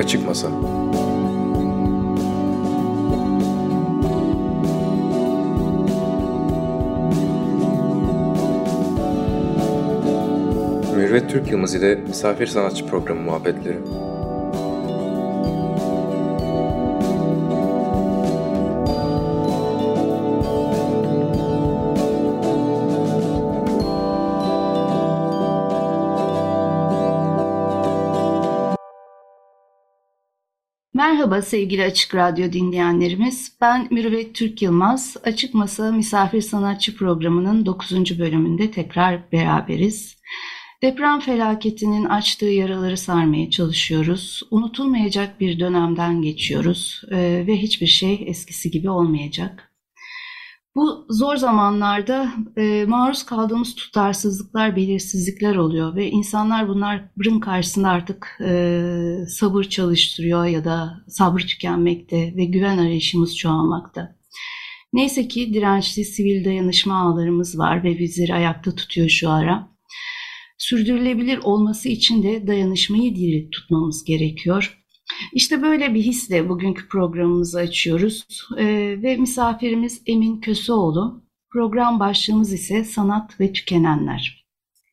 Açık Masa Mürvet Türk Yılmaz ile Misafir Sanatçı Programı muhabbetleri. Merhaba sevgili Açık Radyo dinleyenlerimiz. Ben Mürüvvet Türk Yılmaz. Açık Masa Misafir Sanatçı programının 9. bölümünde tekrar beraberiz. Deprem felaketinin açtığı yaraları sarmaya çalışıyoruz. Unutulmayacak bir dönemden geçiyoruz ve hiçbir şey eskisi gibi olmayacak. Bu zor zamanlarda e, maruz kaldığımız tutarsızlıklar, belirsizlikler oluyor ve insanlar bunların karşısında artık e, sabır çalıştırıyor ya da sabır tükenmekte ve güven arayışımız çoğalmakta. Neyse ki dirençli sivil dayanışma ağlarımız var ve bizleri ayakta tutuyor şu ara. Sürdürülebilir olması için de dayanışmayı diri tutmamız gerekiyor. İşte böyle bir hisle bugünkü programımızı açıyoruz ee, ve misafirimiz Emin Köseoğlu. Program başlığımız ise sanat ve tükenenler.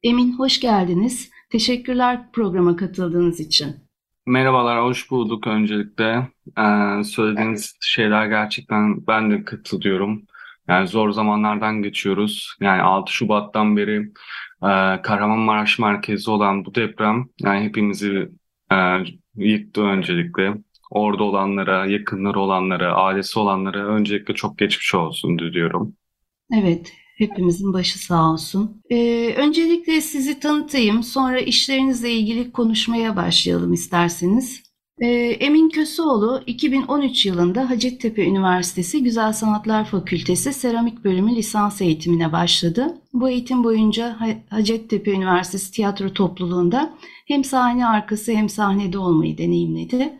Emin hoş geldiniz. Teşekkürler programa katıldığınız için. Merhabalar, hoş bulduk öncelikle. Ee, söylediğiniz şeyler gerçekten ben de katılıyorum. Yani zor zamanlardan geçiyoruz. Yani 6 Şubat'tan beri e, Kahramanmaraş merkezi olan bu deprem yani hepimizi e, yıktı öncelikle. Orada olanlara, yakınları olanlara, ailesi olanlara öncelikle çok geçmiş olsun diliyorum. Evet, hepimizin başı sağ olsun. Ee, öncelikle sizi tanıtayım, sonra işlerinizle ilgili konuşmaya başlayalım isterseniz. Ee, Emin Köseoğlu 2013 yılında Hacettepe Üniversitesi Güzel Sanatlar Fakültesi Seramik Bölümü lisans eğitimine başladı. Bu eğitim boyunca Hacettepe Üniversitesi Tiyatro Topluluğu'nda hem sahne arkası hem sahnede olmayı deneyimledi.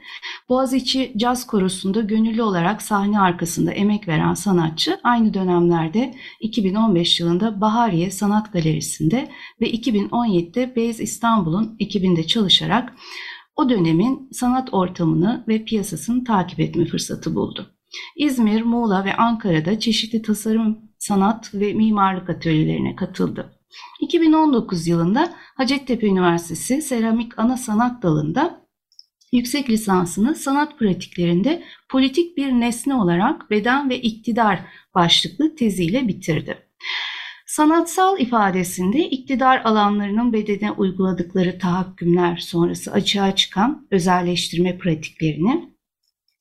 Boğaziçi Caz Korosu'nda gönüllü olarak sahne arkasında emek veren sanatçı aynı dönemlerde 2015 yılında Bahariye Sanat Galerisi'nde ve 2017'de Beyz İstanbul'un ekibinde çalışarak o dönemin sanat ortamını ve piyasasını takip etme fırsatı buldu. İzmir, Muğla ve Ankara'da çeşitli tasarım, sanat ve mimarlık atölyelerine katıldı. 2019 yılında Hacettepe Üniversitesi Seramik Ana Sanat Dalı'nda yüksek lisansını sanat pratiklerinde politik bir nesne olarak beden ve iktidar başlıklı teziyle bitirdi. Sanatsal ifadesinde iktidar alanlarının bedene uyguladıkları tahakkümler sonrası açığa çıkan özelleştirme pratiklerini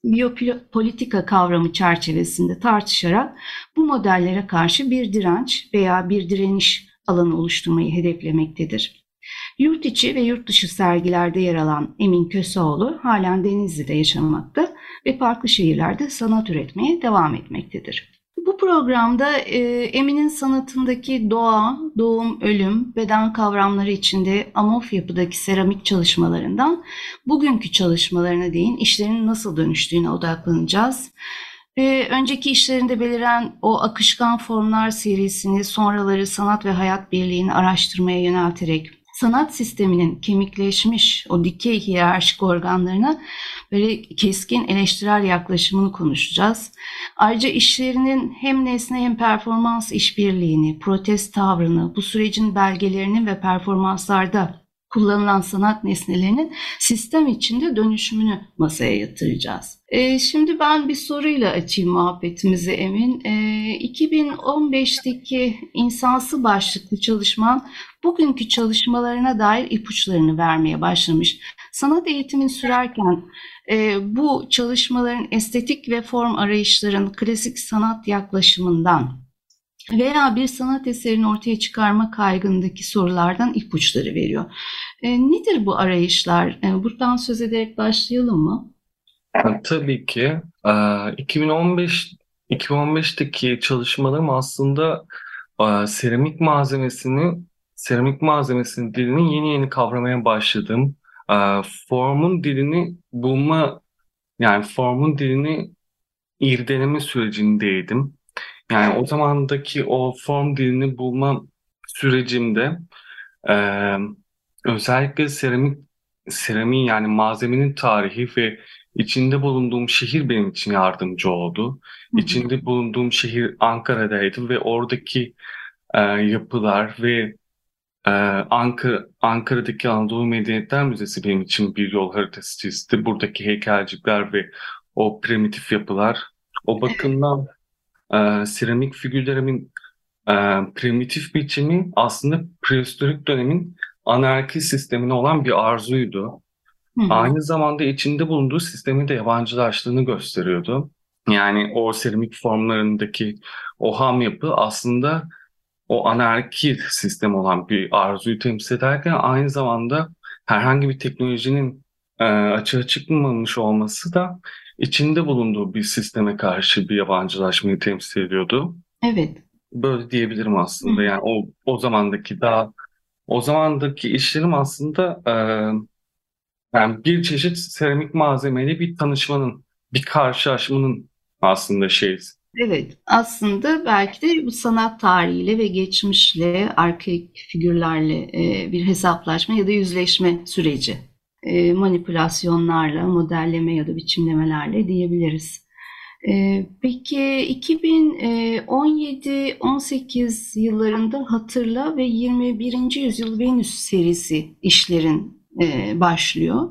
biyopolitika kavramı çerçevesinde tartışarak bu modellere karşı bir direnç veya bir direniş alanı oluşturmayı hedeflemektedir. Yurt içi ve yurt dışı sergilerde yer alan Emin Köseoğlu halen Denizli'de yaşamakta ve farklı şehirlerde sanat üretmeye devam etmektedir. Bu programda e, Emin'in sanatındaki doğa, doğum, ölüm, beden kavramları içinde amorf yapıdaki seramik çalışmalarından bugünkü çalışmalarına değin işlerin nasıl dönüştüğüne odaklanacağız. E, önceki işlerinde beliren o akışkan formlar serisini sonraları sanat ve hayat birliğini araştırmaya yönelterek sanat sisteminin kemikleşmiş o dikey hiyerarşik organlarına böyle keskin eleştirel yaklaşımını konuşacağız. Ayrıca işlerinin hem nesne hem performans işbirliğini, protest tavrını, bu sürecin belgelerini ve performanslarda kullanılan sanat nesnelerinin sistem içinde dönüşümünü masaya yatıracağız. E, şimdi ben bir soruyla açayım muhabbetimizi Emin. E, 2015'teki insansı başlıklı çalışman bugünkü çalışmalarına dair ipuçlarını vermeye başlamış. Sanat eğitimin sürerken e, bu çalışmaların estetik ve form arayışların klasik sanat yaklaşımından veya bir sanat eserini ortaya çıkarma kaygındaki sorulardan ipuçları veriyor. E, nedir bu arayışlar? E, buradan söz ederek başlayalım mı? Tabii ki. E, 2015 2015'teki çalışmalarım aslında e, seramik malzemesini seramik malzemesinin dilini yeni yeni kavramaya başladım. E, formun dilini bulma yani formun dilini irdeleme sürecindeydim. Yani o zamandaki o form dilini bulma sürecimde e, özellikle seramik seramiğin yani malzemenin tarihi ve içinde bulunduğum şehir benim için yardımcı oldu. İçinde bulunduğum şehir Ankara'daydı ve oradaki e, yapılar ve e, Ankara, Ankara'daki Anadolu Medeniyetler Müzesi benim için bir yol haritası çizdi. Buradaki heykelcikler ve o primitif yapılar. O bakımdan e, seramik figürlerimin e, primitif biçimi aslında prehistorik dönemin anarki sistemine olan bir arzuydu. Aynı zamanda içinde bulunduğu sistemi de yabancılaştığını gösteriyordu. Yani o seramik formlarındaki o ham yapı aslında o anarki sistem olan bir arzuyu temsil ederken aynı zamanda herhangi bir teknolojinin e, açığa çıkmamış olması da içinde bulunduğu bir sisteme karşı bir yabancılaşmayı temsil ediyordu. Evet. Böyle diyebilirim aslında. Yani o o zamandaki daha o zamandaki işlerim aslında e, yani bir çeşit seramik malzemeyle bir tanışmanın, bir karşılaşmanın aslında şey. Evet, aslında belki de bu sanat tarihiyle ve geçmişle, arkaik figürlerle e, bir hesaplaşma ya da yüzleşme süreci. E, manipülasyonlarla, modelleme ya da biçimlemelerle diyebiliriz. E, peki 2017-18 yıllarında Hatırla ve 21. Yüzyıl Venüs serisi işlerin başlıyor.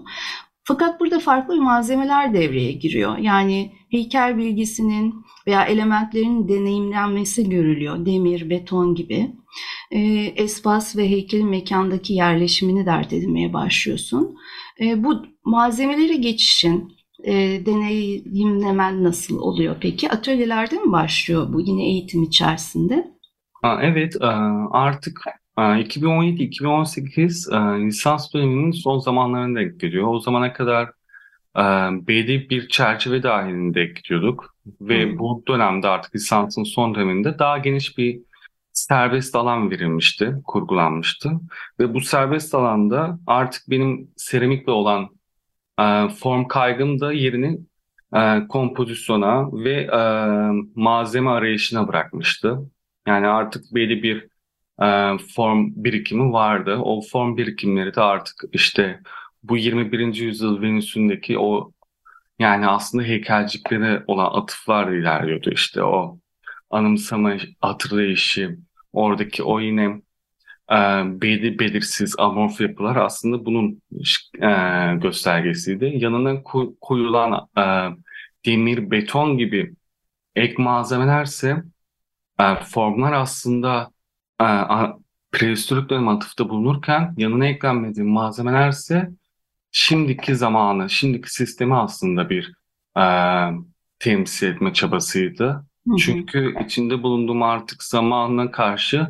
Fakat burada farklı malzemeler devreye giriyor. Yani heykel bilgisinin veya elementlerin deneyimlenmesi görülüyor. Demir, beton gibi. E, espas ve heykelin mekandaki yerleşimini dert edinmeye başlıyorsun. E, bu malzemelere geçişin e, deneyimlemen nasıl oluyor peki? Atölyelerde mi başlıyor bu yine eğitim içerisinde? evet artık 2017-2018 lisans döneminin son zamanlarına denk geliyor. O zamana kadar belli bir çerçeve dahilinde gidiyorduk ve hmm. bu dönemde artık lisansın son döneminde daha geniş bir serbest alan verilmişti, kurgulanmıştı. Ve bu serbest alanda artık benim seramikle olan e, form kaygım da yerini e, kompozisyona ve e, malzeme arayışına bırakmıştı. Yani artık belli bir e, form birikimi vardı. O form birikimleri de artık işte bu 21. yüzyıl Venüs'ündeki o yani aslında heykelciklere olan atıflar ilerliyordu işte o anımsama, hatırlayışı, oradaki o yine e, belli belirsiz amorf yapılar aslında bunun e, göstergesiydi. Yanına koyulan e, demir, beton gibi ek malzemelerse e, formlar aslında e, prehistorik dönem atıfta bulunurken yanına eklenmediği malzemelerse şimdiki zamanı, şimdiki sistemi aslında bir e, temsil etme çabasıydı. Çünkü içinde bulunduğum artık zamanına karşı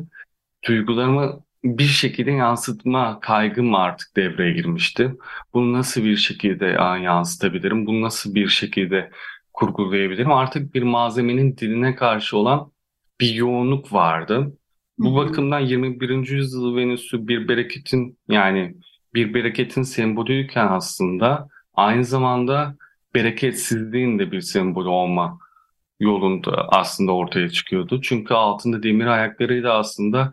duygularımı bir şekilde yansıtma kaygım artık devreye girmişti. Bunu nasıl bir şekilde yansıtabilirim? Bunu nasıl bir şekilde kurgulayabilirim? Artık bir malzemenin diline karşı olan bir yoğunluk vardı. Bu Hı-hı. bakımdan 21. yüzyıl Venüs'ü bir bereketin yani bir bereketin sembolüyken aslında aynı zamanda bereketsizliğin de bir sembolü olma yolunda aslında ortaya çıkıyordu. Çünkü altında demir ayaklarıyla aslında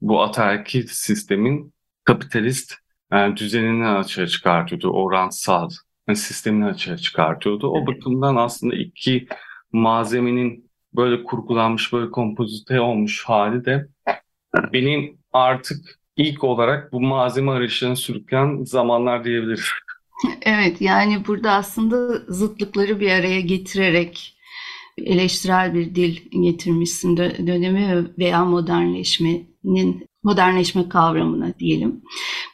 bu ataerkil sistemin kapitalist yani düzenini açığa çıkartıyordu. Oransal yani sistemini açığa çıkartıyordu. O bakımdan aslında iki malzemenin böyle kurgulanmış, böyle kompozite olmuş hali de benim artık ilk olarak bu malzeme arayışına sürükleyen zamanlar diyebiliriz. Evet yani burada aslında zıtlıkları bir araya getirerek eleştirel bir dil getirmişsin dönemi veya modernleşmenin modernleşme kavramına diyelim.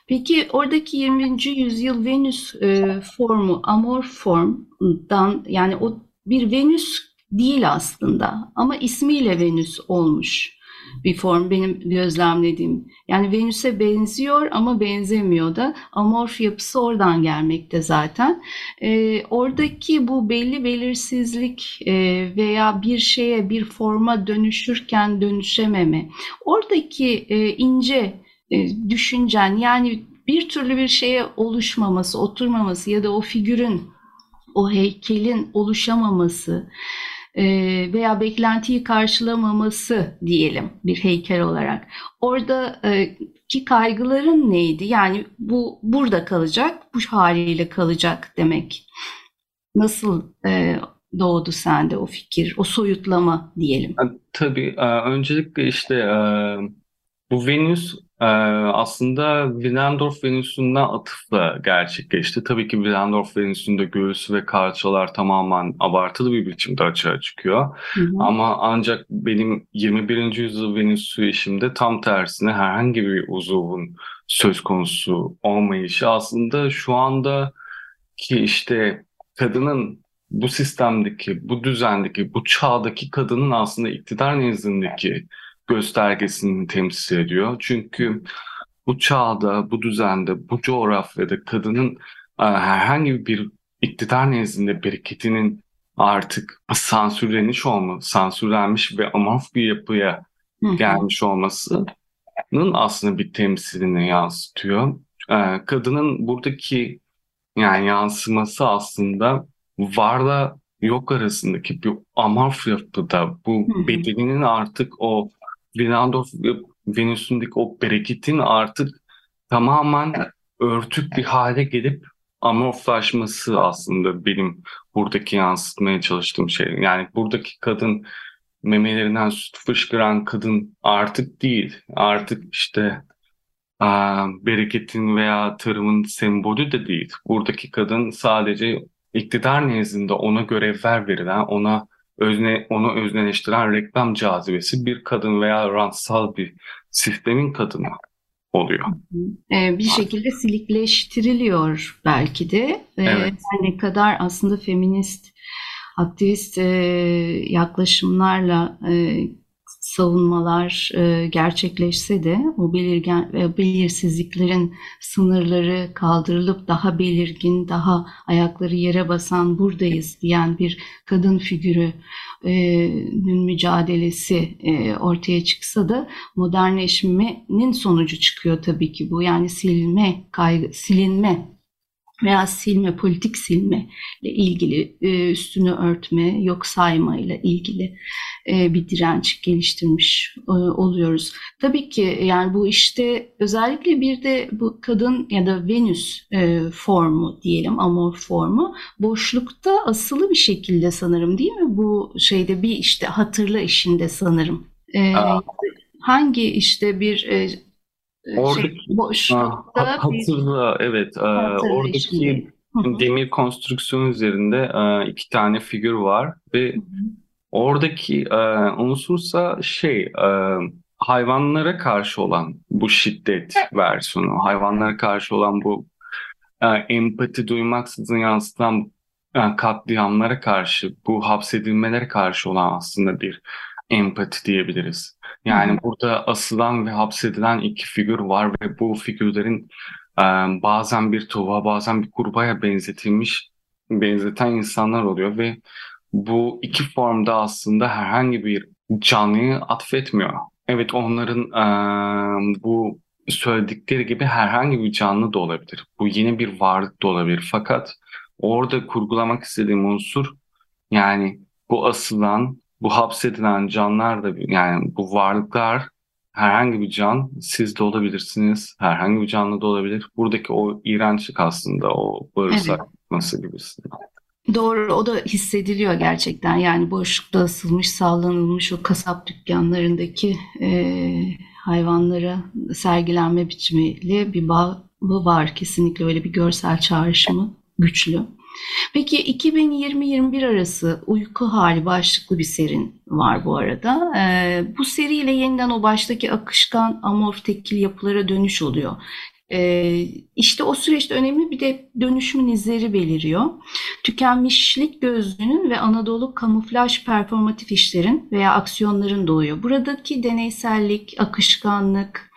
Peki oradaki 20. yüzyıl Venüs e, formu amor formdan yani o bir Venüs değil aslında ama ismiyle Venüs olmuş bir form benim gözlemlediğim. Yani Venüs'e benziyor ama benzemiyor da amorf yapısı oradan gelmekte zaten. E, oradaki bu belli belirsizlik e, veya bir şeye bir forma dönüşürken dönüşememe. Oradaki e, ince e, düşüncen yani bir türlü bir şeye oluşmaması, oturmaması ya da o figürün, o heykelin oluşamaması veya beklentiyi karşılamaması diyelim bir heykel olarak. Orada e, kaygıların neydi? Yani bu burada kalacak, bu haliyle kalacak demek. Nasıl e, doğdu sende o fikir, o soyutlama diyelim? Tabii, e, öncelikle işte e, bu Venüs e, aslında Willendorf Venüs'ünden atıfla gerçekleşti. Tabii ki Willendorf Venüs'ünde göğüs ve kalçalar tamamen abartılı bir biçimde açığa çıkıyor. Hı hı. Ama ancak benim 21. yüzyıl Venüs'ü işimde tam tersine herhangi bir uzuvun söz konusu olmayışı aslında şu anda ki işte kadının bu sistemdeki, bu düzendeki, bu çağdaki kadının aslında iktidar nezdindeki göstergesini temsil ediyor. Çünkü bu çağda, bu düzende, bu coğrafyada kadının e, herhangi bir iktidar nezdinde bereketinin artık sansürlenmiş olma, sansürlenmiş ve amorf bir yapıya gelmiş olmasının aslında bir temsilini yansıtıyor. E, kadının buradaki yani yansıması aslında varla yok arasındaki bir amorf yapıda bu bedeninin artık o Willendorf Venüs'ündeki o bereketin artık tamamen örtük bir hale gelip amorflaşması aslında benim buradaki yansıtmaya çalıştığım şey. Yani buradaki kadın memelerinden süt fışkıran kadın artık değil. Artık işte bereketin veya tarımın sembolü de değil. Buradaki kadın sadece iktidar nezdinde ona görevler verilen, ona özne, onu özneleştiren reklam cazibesi bir kadın veya rantsal bir sistemin kadını oluyor. Ee, bir şekilde silikleştiriliyor belki de. Ee, evet. ne kadar aslında feminist, aktivist e, yaklaşımlarla e, savunmalar e, gerçekleşse de o belirgen ve belirsizliklerin sınırları kaldırılıp daha belirgin, daha ayakları yere basan buradayız diyen bir kadın figürünün mücadelesi e, ortaya çıksa da modernleşmenin sonucu çıkıyor tabii ki bu. Yani silme, kaygı, silinme veya silme, politik silme ile ilgili e, üstünü örtme, yok sayma ile ilgili e, bir direnç geliştirmiş e, oluyoruz. Tabii ki yani bu işte özellikle bir de bu kadın ya da Venüs formu diyelim, amor formu boşlukta asılı bir şekilde sanırım değil mi? Bu şeyde bir işte hatırla işinde sanırım. Aa. Hangi işte bir oradaki şey, boşlukta ha, hatırla evet e, oradaki demir konstrüksiyon üzerinde e, iki tane figür var ve Hı-hı. oradaki e, unsursa şey e, hayvanlara karşı olan bu şiddet versiyonu hayvanlara karşı olan bu e, empati duymaksızın yansıtan e, katliamlara karşı bu hapsedilmelere karşı olan aslında bir empati diyebiliriz. Yani Hı. burada asılan ve hapsedilen iki figür var ve bu figürlerin e, bazen bir tuva bazen bir kurbağaya benzetilmiş, benzeten insanlar oluyor ve bu iki formda aslında herhangi bir canlıyı atfetmiyor. Evet onların e, bu söyledikleri gibi herhangi bir canlı da olabilir. Bu yeni bir varlık da olabilir. Fakat orada kurgulamak istediğim unsur yani bu asılan bu hapsedilen canlar da yani bu varlıklar herhangi bir can siz de olabilirsiniz. Herhangi bir canlı da olabilir. Buradaki o iğrençlik aslında o bağırsak evet. nasıl gibisinden. Doğru o da hissediliyor gerçekten yani boşlukta asılmış sallanılmış o kasap dükkanlarındaki e, hayvanlara sergilenme biçimiyle bir bağ var kesinlikle öyle bir görsel çağrışımı güçlü. Peki 2020-21 arası uyku hali başlıklı bir serin var bu arada. Ee, bu seriyle yeniden o baştaki akışkan amorf tekil yapılara dönüş oluyor. Ee, işte o süreçte önemli bir de dönüşümün izleri beliriyor. Tükenmişlik gözlüğünün ve Anadolu kamuflaj performatif işlerin veya aksiyonların doğuyor. Buradaki deneysellik, akışkanlık,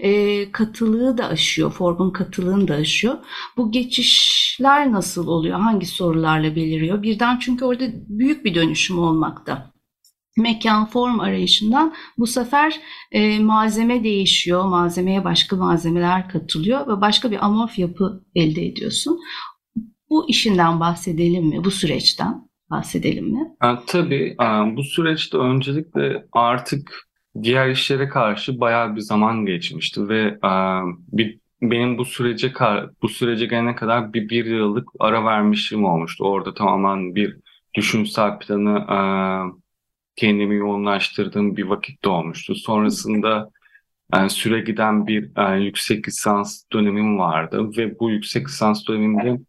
e, katılığı da aşıyor, formun katılığını da aşıyor. Bu geçişler nasıl oluyor? Hangi sorularla beliriyor? Birden çünkü orada büyük bir dönüşüm olmakta mekan form arayışından bu sefer e, malzeme değişiyor. Malzemeye başka malzemeler katılıyor ve başka bir amorf yapı elde ediyorsun. Bu işinden bahsedelim mi? Bu süreçten bahsedelim mi? Ha, tabii. Bu süreçte öncelikle artık diğer işlere karşı bayağı bir zaman geçmişti ve e, bir benim bu sürece bu sürece gelene kadar bir bir yıllık ara vermişim olmuştu. Orada tamamen bir düşünsel planı e, kendimi yoğunlaştırdığım bir vakit de olmuştu. Sonrasında yani e, süre giden bir e, yüksek lisans dönemim vardı ve bu yüksek lisans döneminde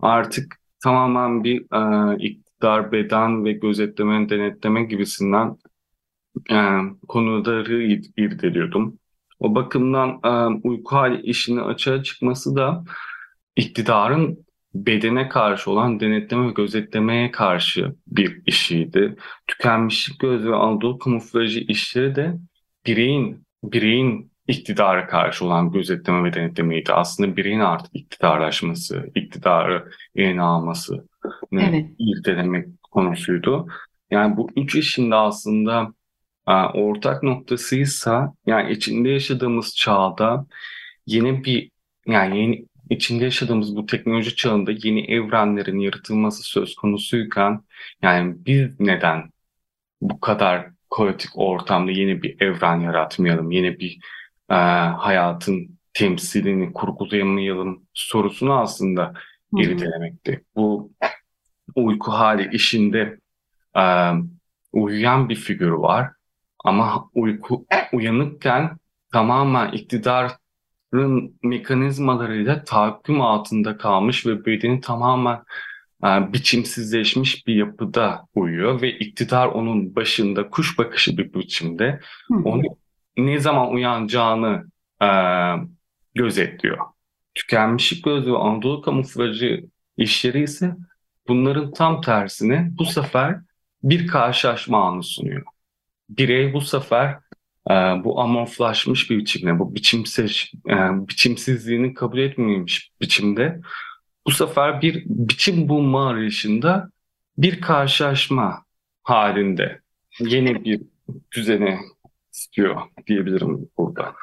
artık tamamen bir e, iktidar, beden ve gözetleme, denetleme gibisinden e, konuları irdeliyordum. O bakımdan e, uyku hali işini açığa çıkması da iktidarın bedene karşı olan denetleme ve gözetlemeye karşı bir işiydi. Tükenmişlik göz ve Anadolu kamuflajı işleri de bireyin bireyin iktidara karşı olan gözetleme ve denetlemeydi. Aslında bireyin artık iktidarlaşması, iktidarı eline alması evet. irdelemek konusuydu. Yani bu üç işin de aslında ortak noktasıysa yani içinde yaşadığımız çağda yeni bir yani yeni içinde yaşadığımız bu teknoloji çağında yeni evrenlerin yaratılması söz konusuyken yani biz neden bu kadar kaotik ortamda yeni bir evren yaratmayalım, yeni bir e, hayatın temsilini kurgulayamayalım sorusunu aslında irdelemekti. Bu uyku hali işinde e, uyuyan bir figür var ama uyku uyanıkken tamamen iktidarın mekanizmalarıyla tahakküm altında kalmış ve bedeni tamamen e, biçimsizleşmiş bir yapıda uyuyor ve iktidar onun başında kuş bakışı bir biçimde onu ne zaman uyanacağını e, gözetliyor. Tükenmişlik gözü ve Anadolu kamuflajı işleri ise bunların tam tersine bu sefer bir karşılaşma anı sunuyor birey bu sefer bu amorflaşmış bir biçimde, bu biçimsiz, e, biçimsizliğini kabul etmemiş biçimde bu sefer bir biçim bulma arayışında bir karşılaşma halinde yeni bir düzeni istiyor diyebilirim burada.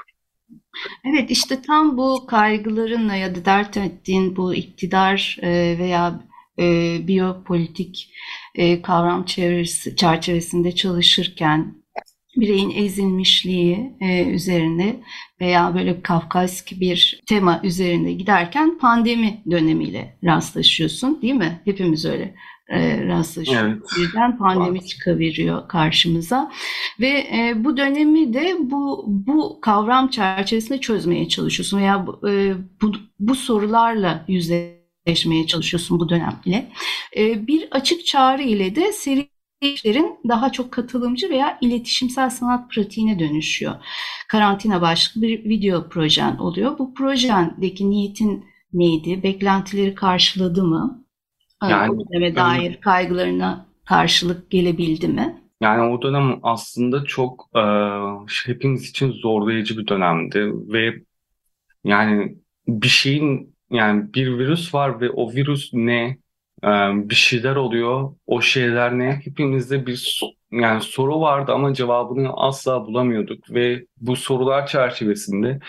Evet işte tam bu kaygılarınla ya da dert ettiğin bu iktidar e, veya e, biyopolitik kavram çevresi, çerçevesinde çalışırken bireyin ezilmişliği e, üzerine veya böyle Kafkask bir tema üzerinde giderken pandemi dönemiyle rastlaşıyorsun değil mi? Hepimiz öyle e, rastlaşıyoruz. Evet. Birden pandemi evet. çıkaveriyor karşımıza ve e, bu dönemi de bu bu kavram çerçevesinde çözmeye çalışıyorsun veya e, bu, bu sorularla yüzleşmeye çalışıyorsun bu dönemle. Ee, bir açık çağrı ile de seri işlerin daha çok katılımcı veya iletişimsel sanat pratiğine dönüşüyor. Karantina başlıklı bir video projen oluyor. Bu projendeki niyetin neydi? Beklentileri karşıladı mı? Yani, ve dair kaygılarına karşılık gelebildi mi? Yani o dönem aslında çok e, hepimiz için zorlayıcı bir dönemdi ve yani bir şeyin yani bir virüs var ve o virüs ne? Ee, bir şeyler oluyor. O şeyler ne? Hepimizde bir yani soru vardı ama cevabını asla bulamıyorduk ve bu sorular çerçevesinde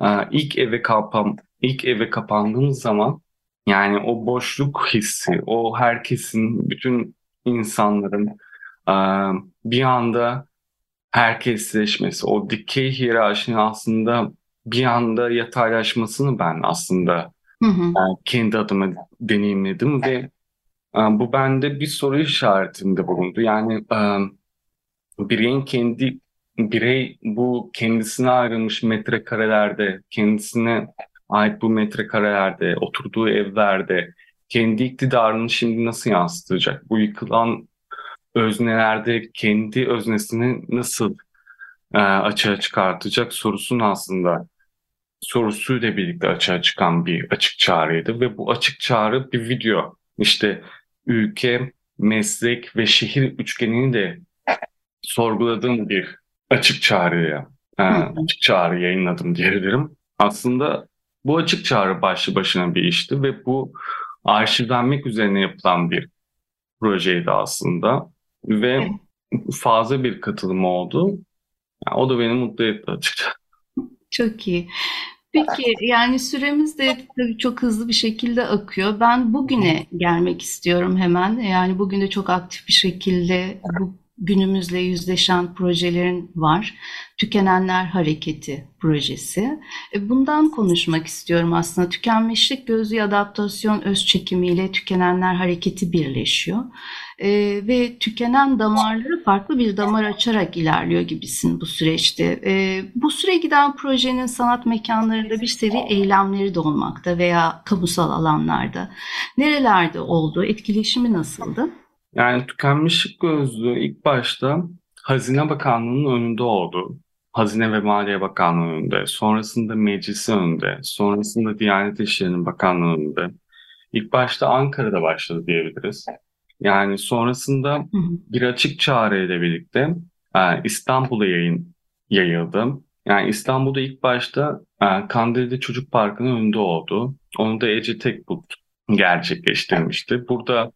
e, ilk eve kapan ilk eve kapandığımız zaman yani o boşluk hissi, o herkesin, bütün insanların e, bir anda herkesleşmesi, o dikey hiyerarşinin aslında bir anda yataylaşmasını ben aslında hı kendi adıma deneyimledim ve e, bu bende bir soru işaretinde bulundu. Yani e, bireyin kendi birey bu kendisine ayrılmış metrekarelerde, kendisine ait bu metrekarelerde, oturduğu evlerde kendi iktidarını şimdi nasıl yansıtacak? Bu yıkılan öznelerde kendi öznesini nasıl e, açığa çıkartacak sorusunu aslında sorusuyla birlikte açığa çıkan bir açık çağrıydı ve bu açık çağrı bir video. İşte ülke, meslek ve şehir üçgenini de sorguladığım bir açık çağrıya, e, açık çağrı yayınladım diyebilirim. Aslında bu açık çağrı başlı başına bir işti ve bu arşivlenmek üzerine yapılan bir projeydi aslında ve fazla bir katılım oldu. Yani o da beni mutlu etti açıkçası. Çok iyi. Peki yani süremiz de tabii çok hızlı bir şekilde akıyor. Ben bugüne gelmek istiyorum hemen. Yani bugün de çok aktif bir şekilde bu günümüzle yüzleşen projelerin var. Tükenenler Hareketi projesi. E, bundan konuşmak istiyorum aslında. Tükenmişlik gözlü adaptasyon öz çekimiyle Tükenenler Hareketi birleşiyor. Ee, ve tükenen damarları farklı bir damar açarak ilerliyor gibisin bu süreçte. Ee, bu süre giden projenin sanat mekanlarında bir seri eylemleri de olmakta veya kamusal alanlarda. Nerelerde oldu? Etkileşimi nasıldı? Yani tükenmişlik gözlüğü ilk başta Hazine Bakanlığı'nın önünde oldu. Hazine ve Maliye Bakanlığı önünde, sonrasında meclisi önünde, sonrasında Diyanet İşleri'nin bakanlığı önünde. İlk başta Ankara'da başladı diyebiliriz. Yani sonrasında bir açık çağrı ile birlikte e, İstanbul'a yayın yayıldı. Yani İstanbul'da ilk başta e, Kandilli Çocuk Parkı'nın önünde oldu. Onu da Ece Tekbulut gerçekleştirmişti. Burada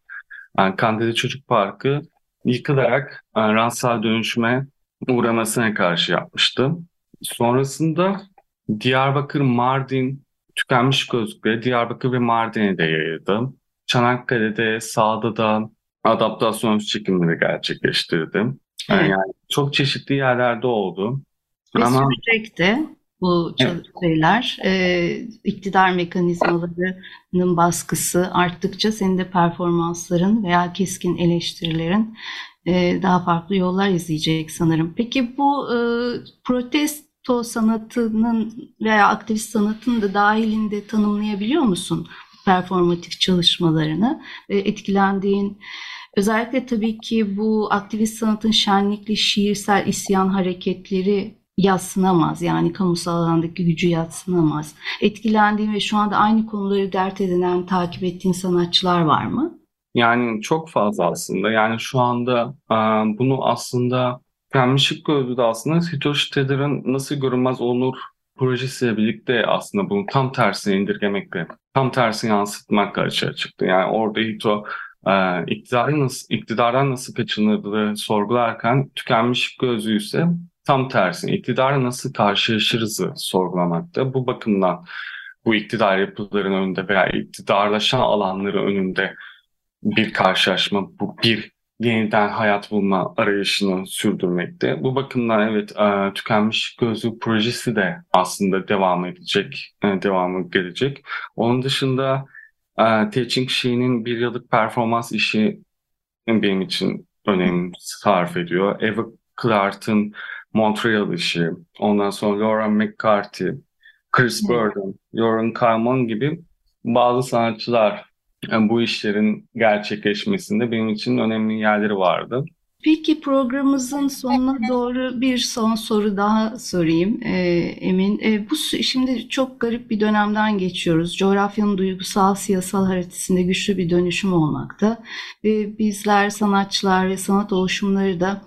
yani e, Kandilli Çocuk Parkı yıkılarak ransal dönüşüme uğramasına karşı yapmıştı. Sonrasında Diyarbakır, Mardin, tükenmiş gözlükleri Diyarbakır ve Mardin'e de yayıldı. Çanakkale'de, Sağda'da, adaptasyon çekimleri gerçekleştirdim. Evet. Yani çok çeşitli yerlerde oldu. Ve Ama... sürecekti bu şeyler. Evet. E, iktidar mekanizmalarının baskısı arttıkça senin de performansların veya keskin eleştirilerin e, daha farklı yollar izleyecek sanırım. Peki bu e, protesto sanatının veya aktivist sanatın da dahilinde tanımlayabiliyor musun performatif çalışmalarını ve etkilendiğin Özellikle tabii ki bu aktivist sanatın şenlikli şiirsel isyan hareketleri yatsınamaz. Yani kamusal alandaki gücü yatsınamaz. Etkilendiğin ve şu anda aynı konuları dert edinen, takip ettiğin sanatçılar var mı? Yani çok fazla aslında. Yani şu anda bunu aslında Pemmişik Gözlü'de aslında Hitoshi Tedder'ın Nasıl Görünmez Olur projesiyle birlikte aslında bunu tam tersine indirgemekle, tam tersine yansıtmakla açığa çıktı. Yani orada Hito e, iktidarın nasıl, iktidardan nasıl kaçınıldığı sorgularken tükenmiş gözü ise tam tersine iktidarla nasıl karşılaşırızı sorgulamakta. Bu bakımdan bu iktidar yapılarının önünde veya iktidarlaşan alanları önünde bir karşılaşma, bu bir yeniden hayat bulma arayışını sürdürmekte. Bu bakımdan evet e, tükenmiş gözlük projesi de aslında devam edecek, e, devamı gelecek. Onun dışında e, Teaching Shee'nin bir yıllık performans işi benim için önem sarf ediyor. Eva Clark'ın Montreal işi, ondan sonra Laura McCarthy, Chris Burden, Joran Kalman gibi bazı sanatçılar yani bu işlerin gerçekleşmesinde benim için önemli yerleri vardı. Peki programımızın sonuna doğru bir son soru daha sorayım e, Emin. E, bu şimdi çok garip bir dönemden geçiyoruz. Coğrafyanın duygusal siyasal haritasında güçlü bir dönüşüm olmakta. Ve bizler sanatçılar ve sanat oluşumları da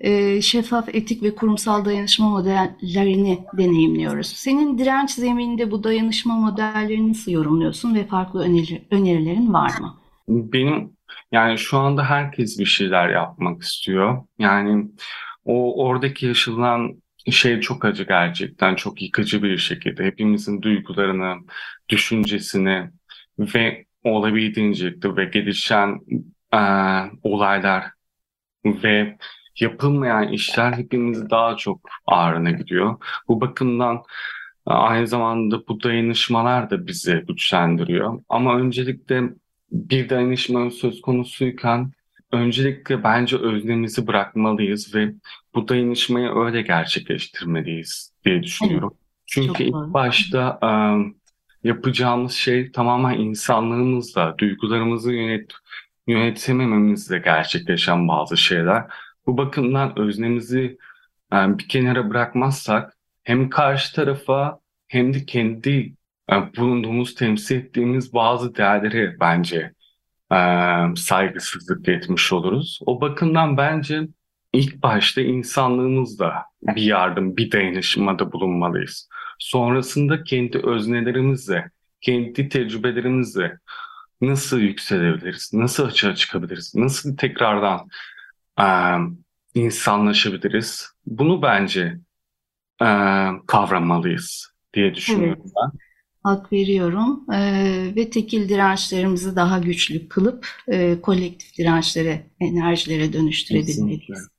e, şeffaf etik ve kurumsal dayanışma modellerini deneyimliyoruz. Senin direnç zemininde bu dayanışma modellerini nasıl yorumluyorsun ve farklı öneri, önerilerin var mı? Benim yani şu anda herkes bir şeyler yapmak istiyor. Yani o oradaki yaşanan şey çok acı gerçekten çok yıkıcı bir şekilde hepimizin duygularını, düşüncesini ve olabildiğince ve gelişen e, olaylar ve yapılmayan işler hepimizi daha çok ağrına gidiyor. Bu bakımdan aynı zamanda bu dayanışmalar da bizi güçlendiriyor. Ama öncelikle bir dayanışma söz konusuyken öncelikle bence özlemimizi bırakmalıyız ve bu dayanışmayı öyle gerçekleştirmeliyiz diye düşünüyorum. Evet. Çünkü ilk başta e, yapacağımız şey tamamen insanlığımızla, duygularımızı yönet yönetemememizle gerçekleşen bazı şeyler. Bu bakımdan öznemizi bir kenara bırakmazsak hem karşı tarafa hem de kendi e, bulunduğumuz, temsil ettiğimiz bazı değerleri bence e, saygısızlık etmiş oluruz. O bakımdan bence ilk başta insanlığımızla bir yardım, bir dayanışmada bulunmalıyız. Sonrasında kendi öznelerimizle, kendi tecrübelerimizle nasıl yükselebiliriz, nasıl açığa çıkabiliriz, nasıl tekrardan e, insanlaşabiliriz? Bunu bence e, kavramalıyız diye düşünüyorum evet. ben. Hak veriyorum Ee, ve tekil dirençlerimizi daha güçlü kılıp e, kolektif dirençlere, enerjilere dönüştürebilmeliyiz. Kesinlikle.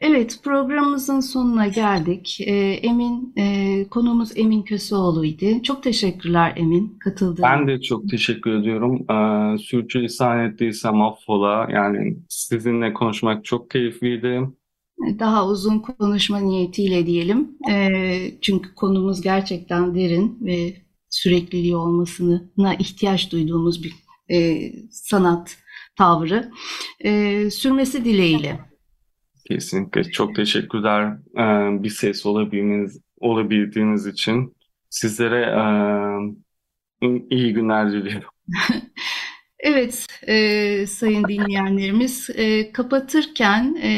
Evet, programımızın sonuna geldik. Ee, Emin, e, konuğumuz Emin Köseoğlu'ydu. Çok teşekkürler Emin, katıldığın Ben de çok teşekkür ediyorum. Ee, sürçülisan ettiysem affola. Yani sizinle konuşmak çok keyifliydi. Daha uzun konuşma niyetiyle diyelim. Ee, çünkü konumuz gerçekten derin ve sürekliliği olmasına ihtiyaç duyduğumuz bir e, sanat tavrı. Ee, sürmesi dileğiyle. Kesinlikle. Çok teşekkürler ee, bir ses olabildiğiniz, olabildiğiniz için. Sizlere ee, iyi günler diliyorum. Evet, e, sayın dinleyenlerimiz, e, kapatırken e,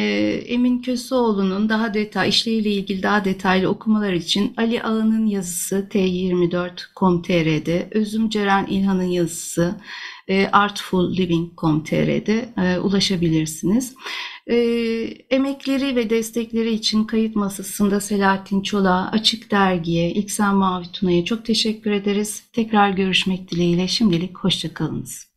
Emin Köseoğlu'nun daha detay, işleriyle ilgili daha detaylı okumalar için Ali Ağa'nın yazısı t24.com.tr'de, Özüm Ceren İlhan'ın yazısı e, artfulliving.com.tr'de e, ulaşabilirsiniz. E, emekleri ve destekleri için kayıt masasında Selahattin Çolak'a, Açık Dergi'ye, İksen Mavi Tuna'ya çok teşekkür ederiz. Tekrar görüşmek dileğiyle şimdilik hoşçakalınız.